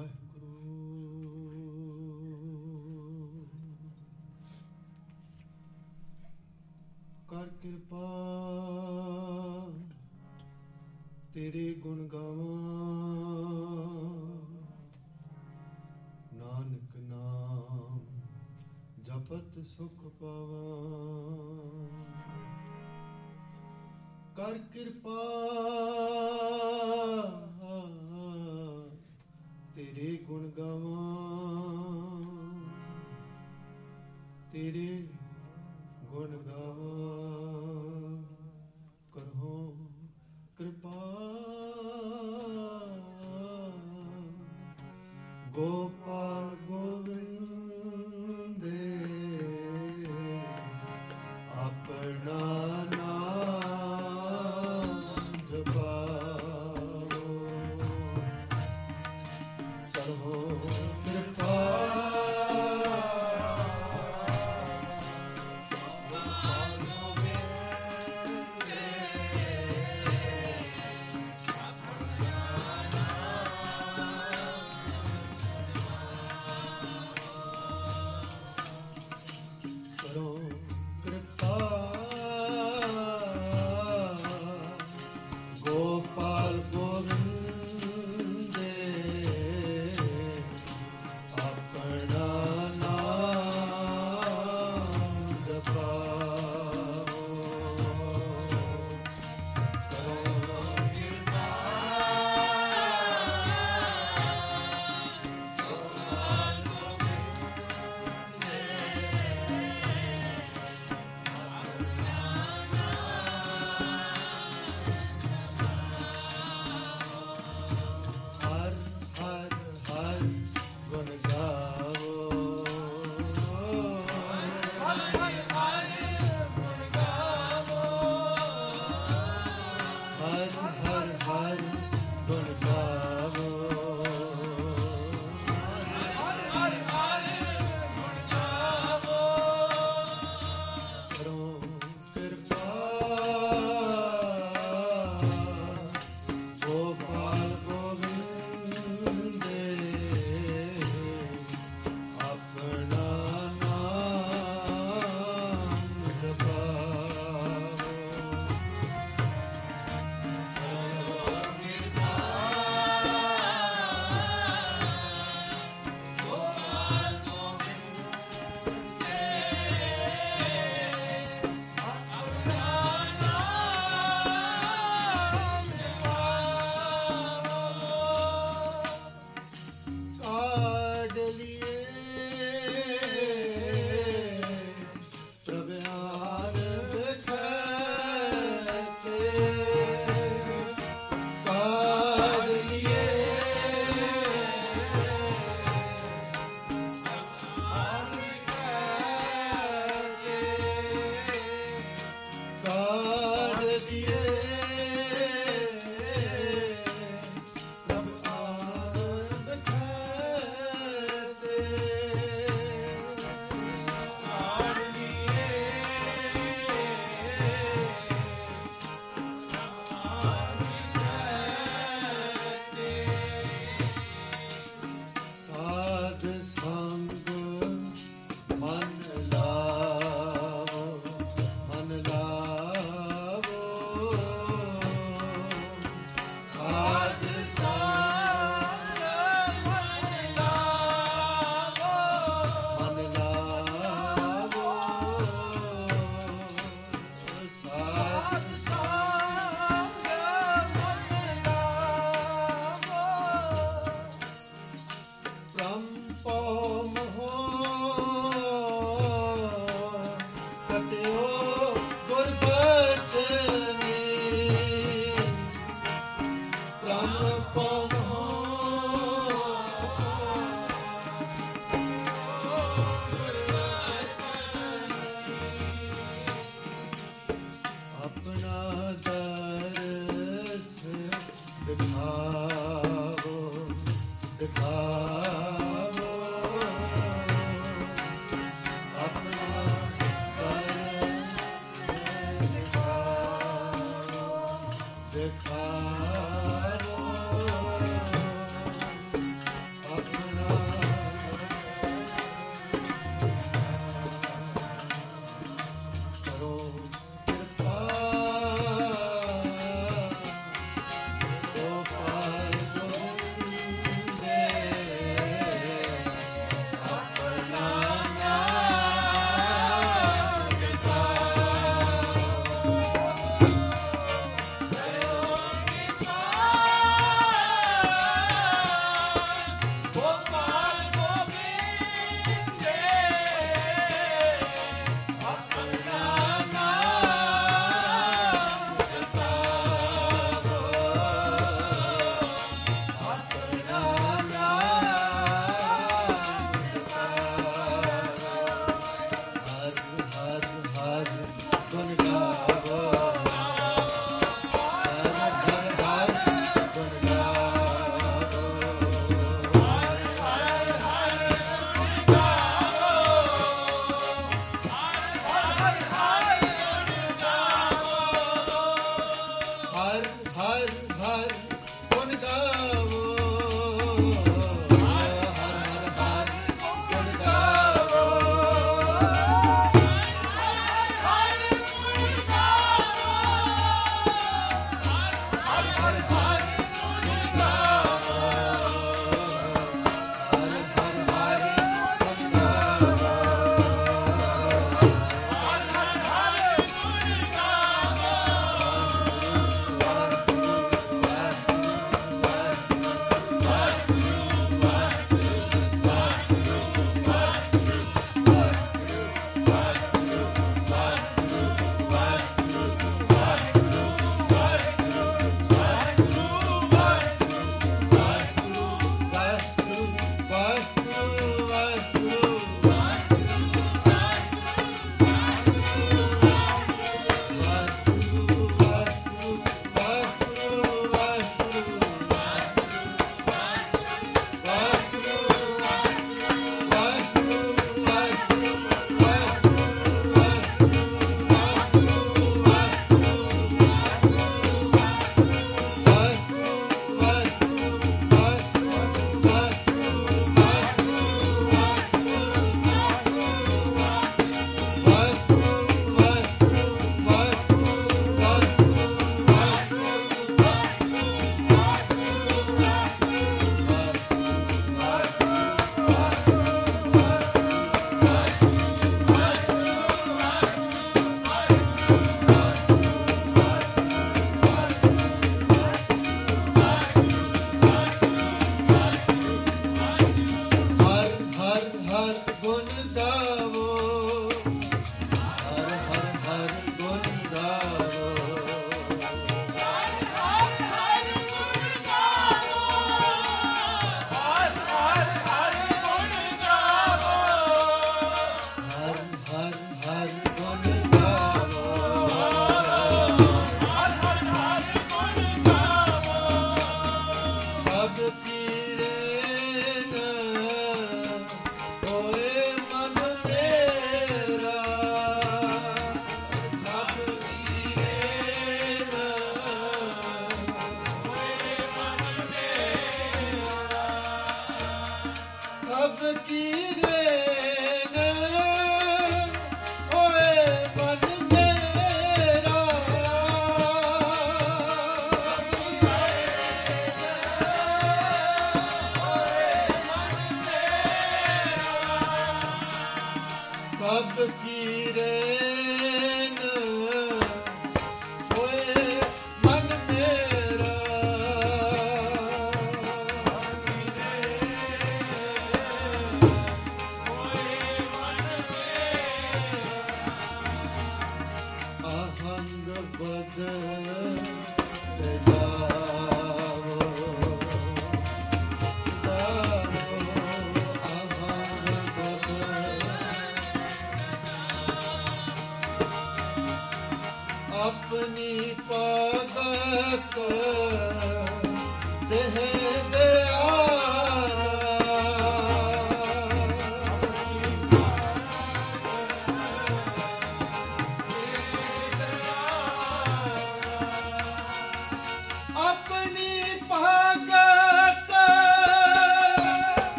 ਵਾਹਿਗੁਰੂ। ਕਰ ਕਿਰਪਾ ਤੇਰੇ ਗੁਣ ਗਾਵਾਂ। ਨਾਨਕ ਨਾਮ ਜਪਤ ਸੁਖ ਪਾਵਾਂ। ਕਰ ਕਿਰਪਾ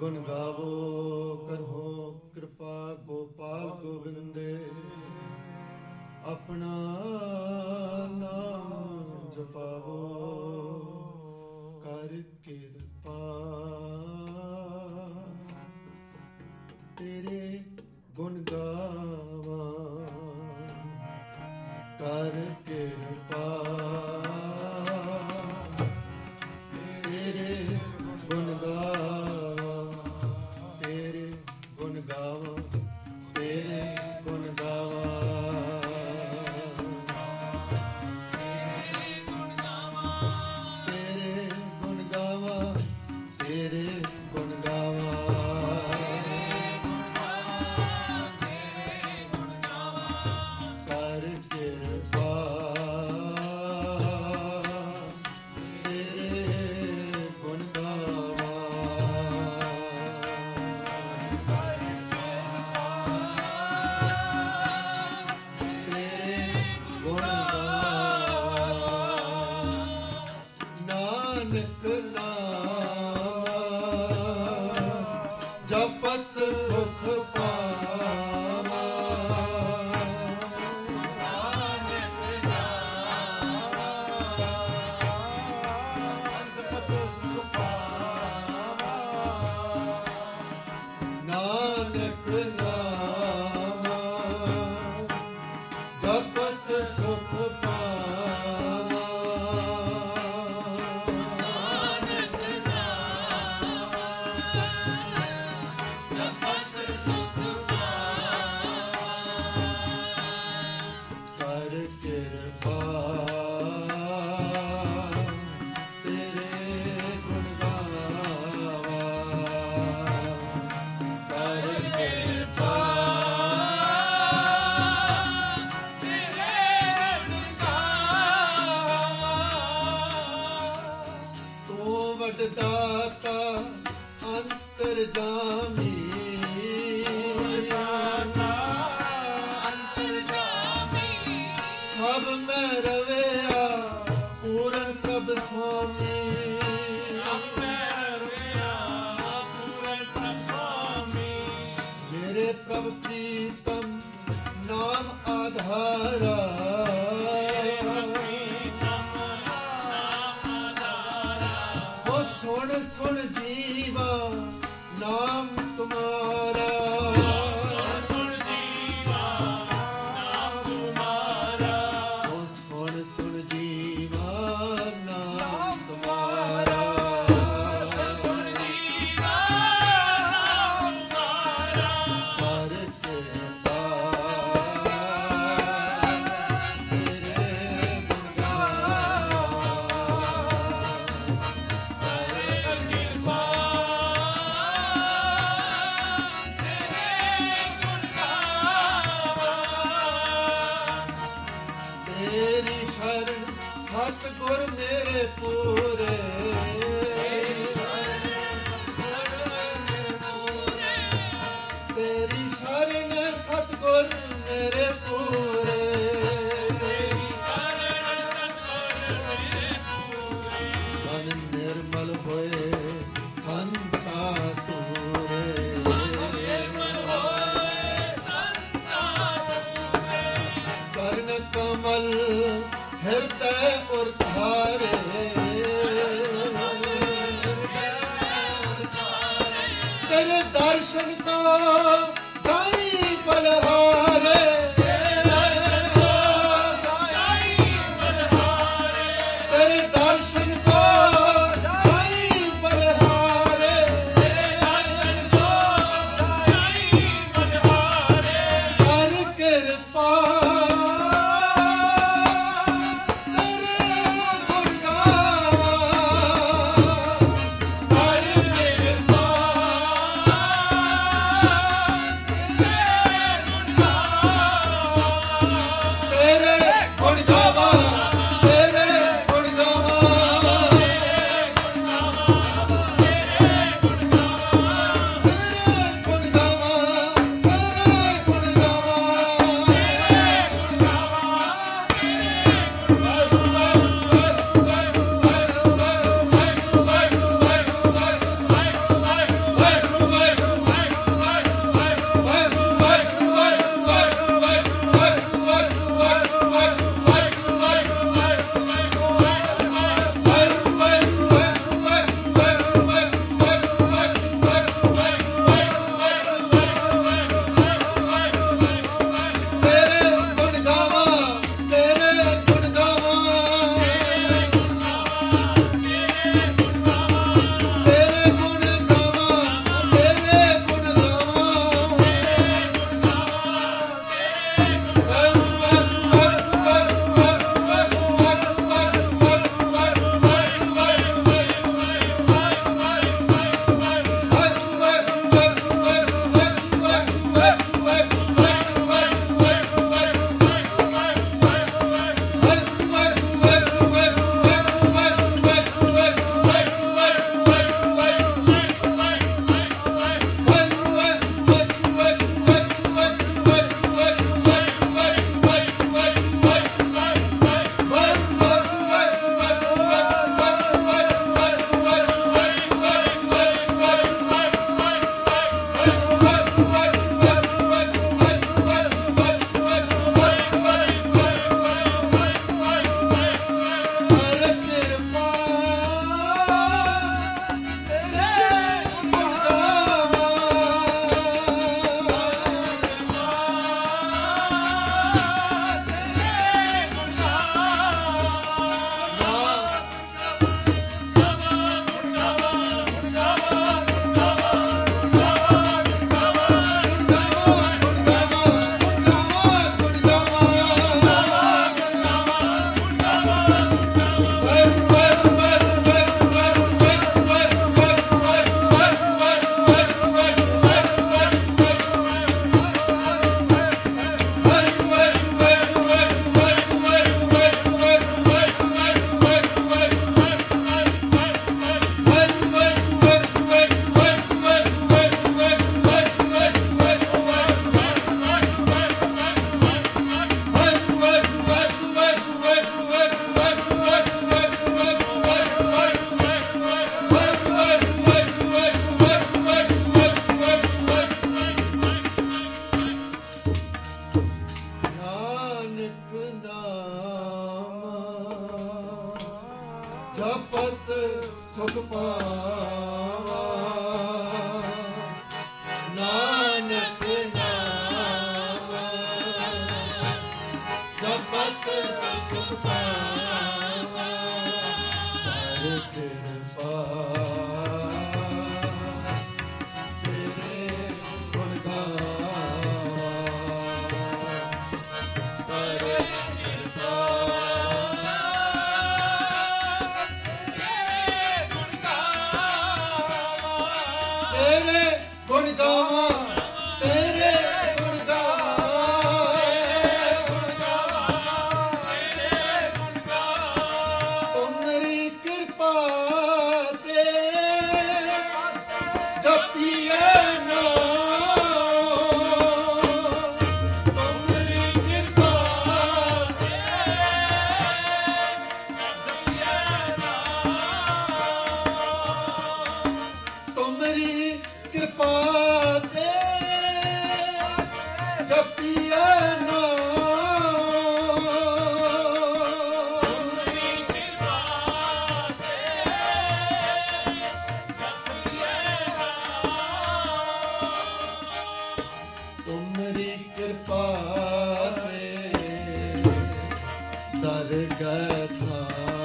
ਗੁਣ ਗਾਵੋ ਕਰਹੋ ਕਿਰਪਾ ਗੋਪਾਲ ਗੋਬਿੰਦੇ। ਆਪਣਾ Bethlehem.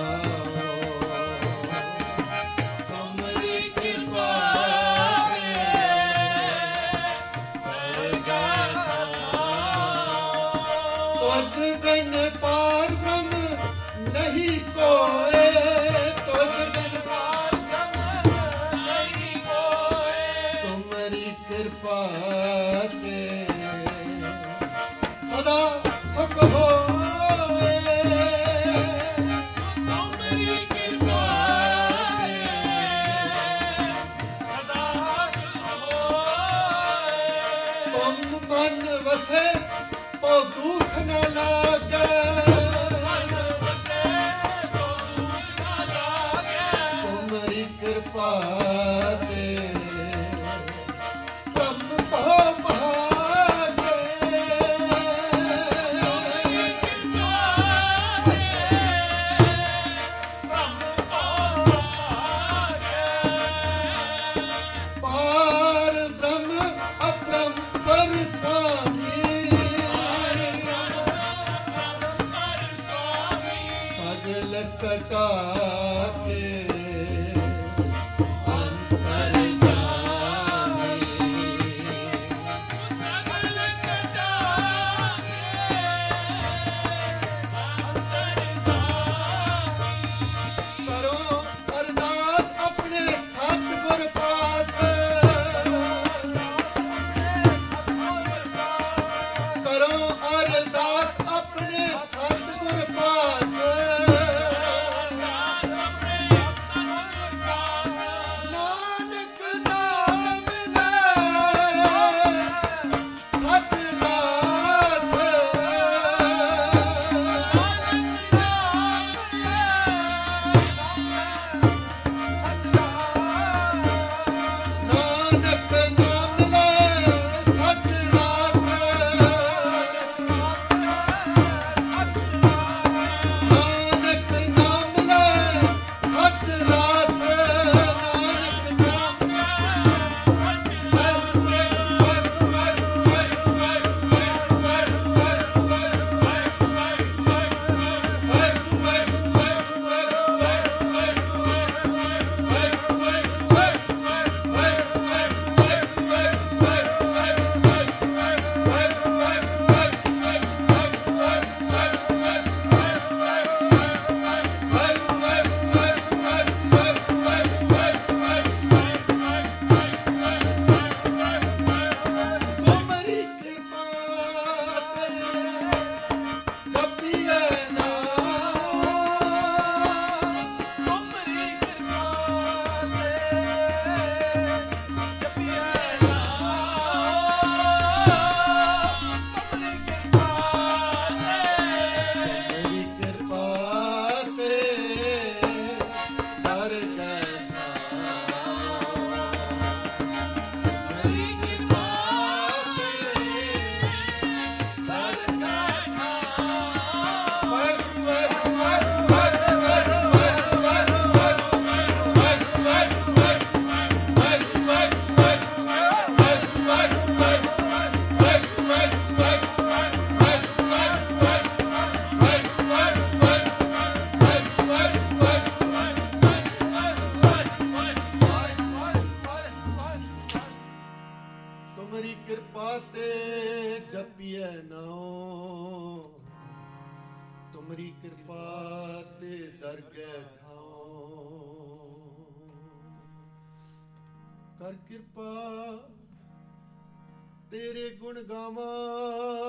ਤੇਰੇ ਗੁਣ ਗਾਵਾਂ।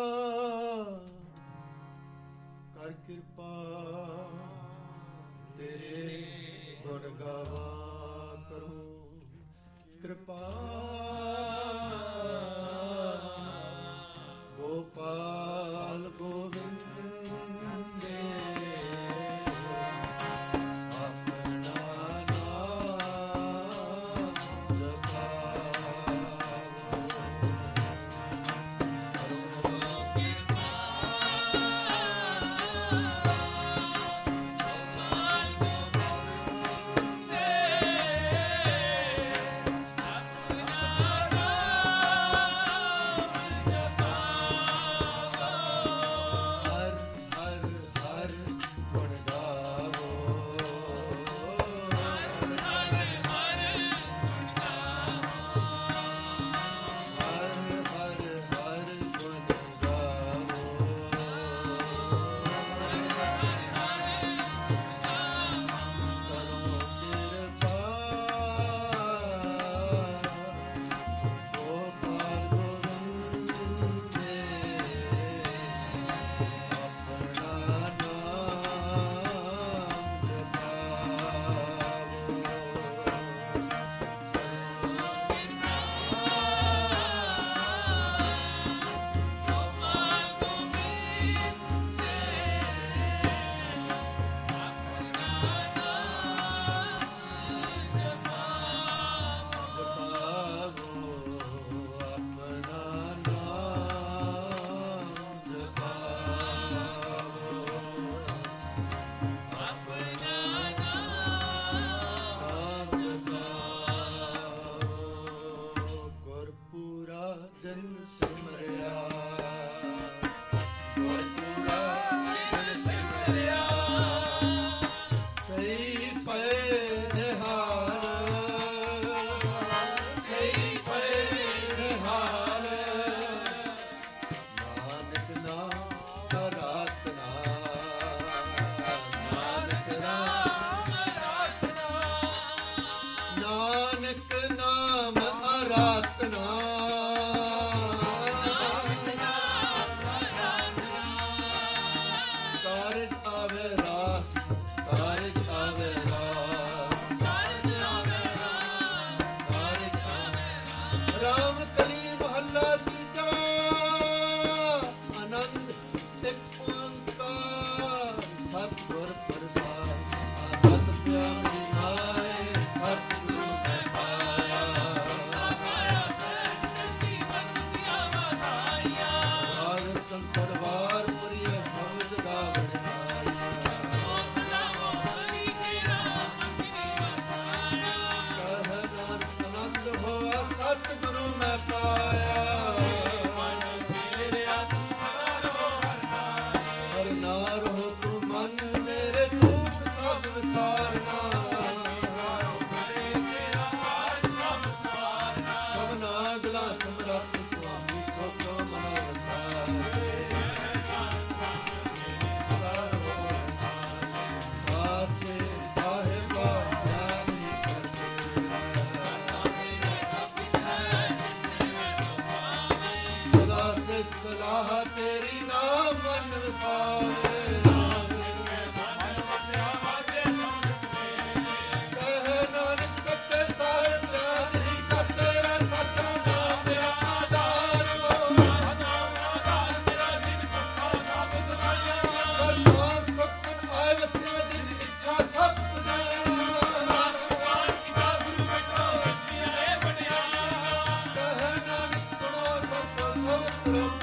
Love.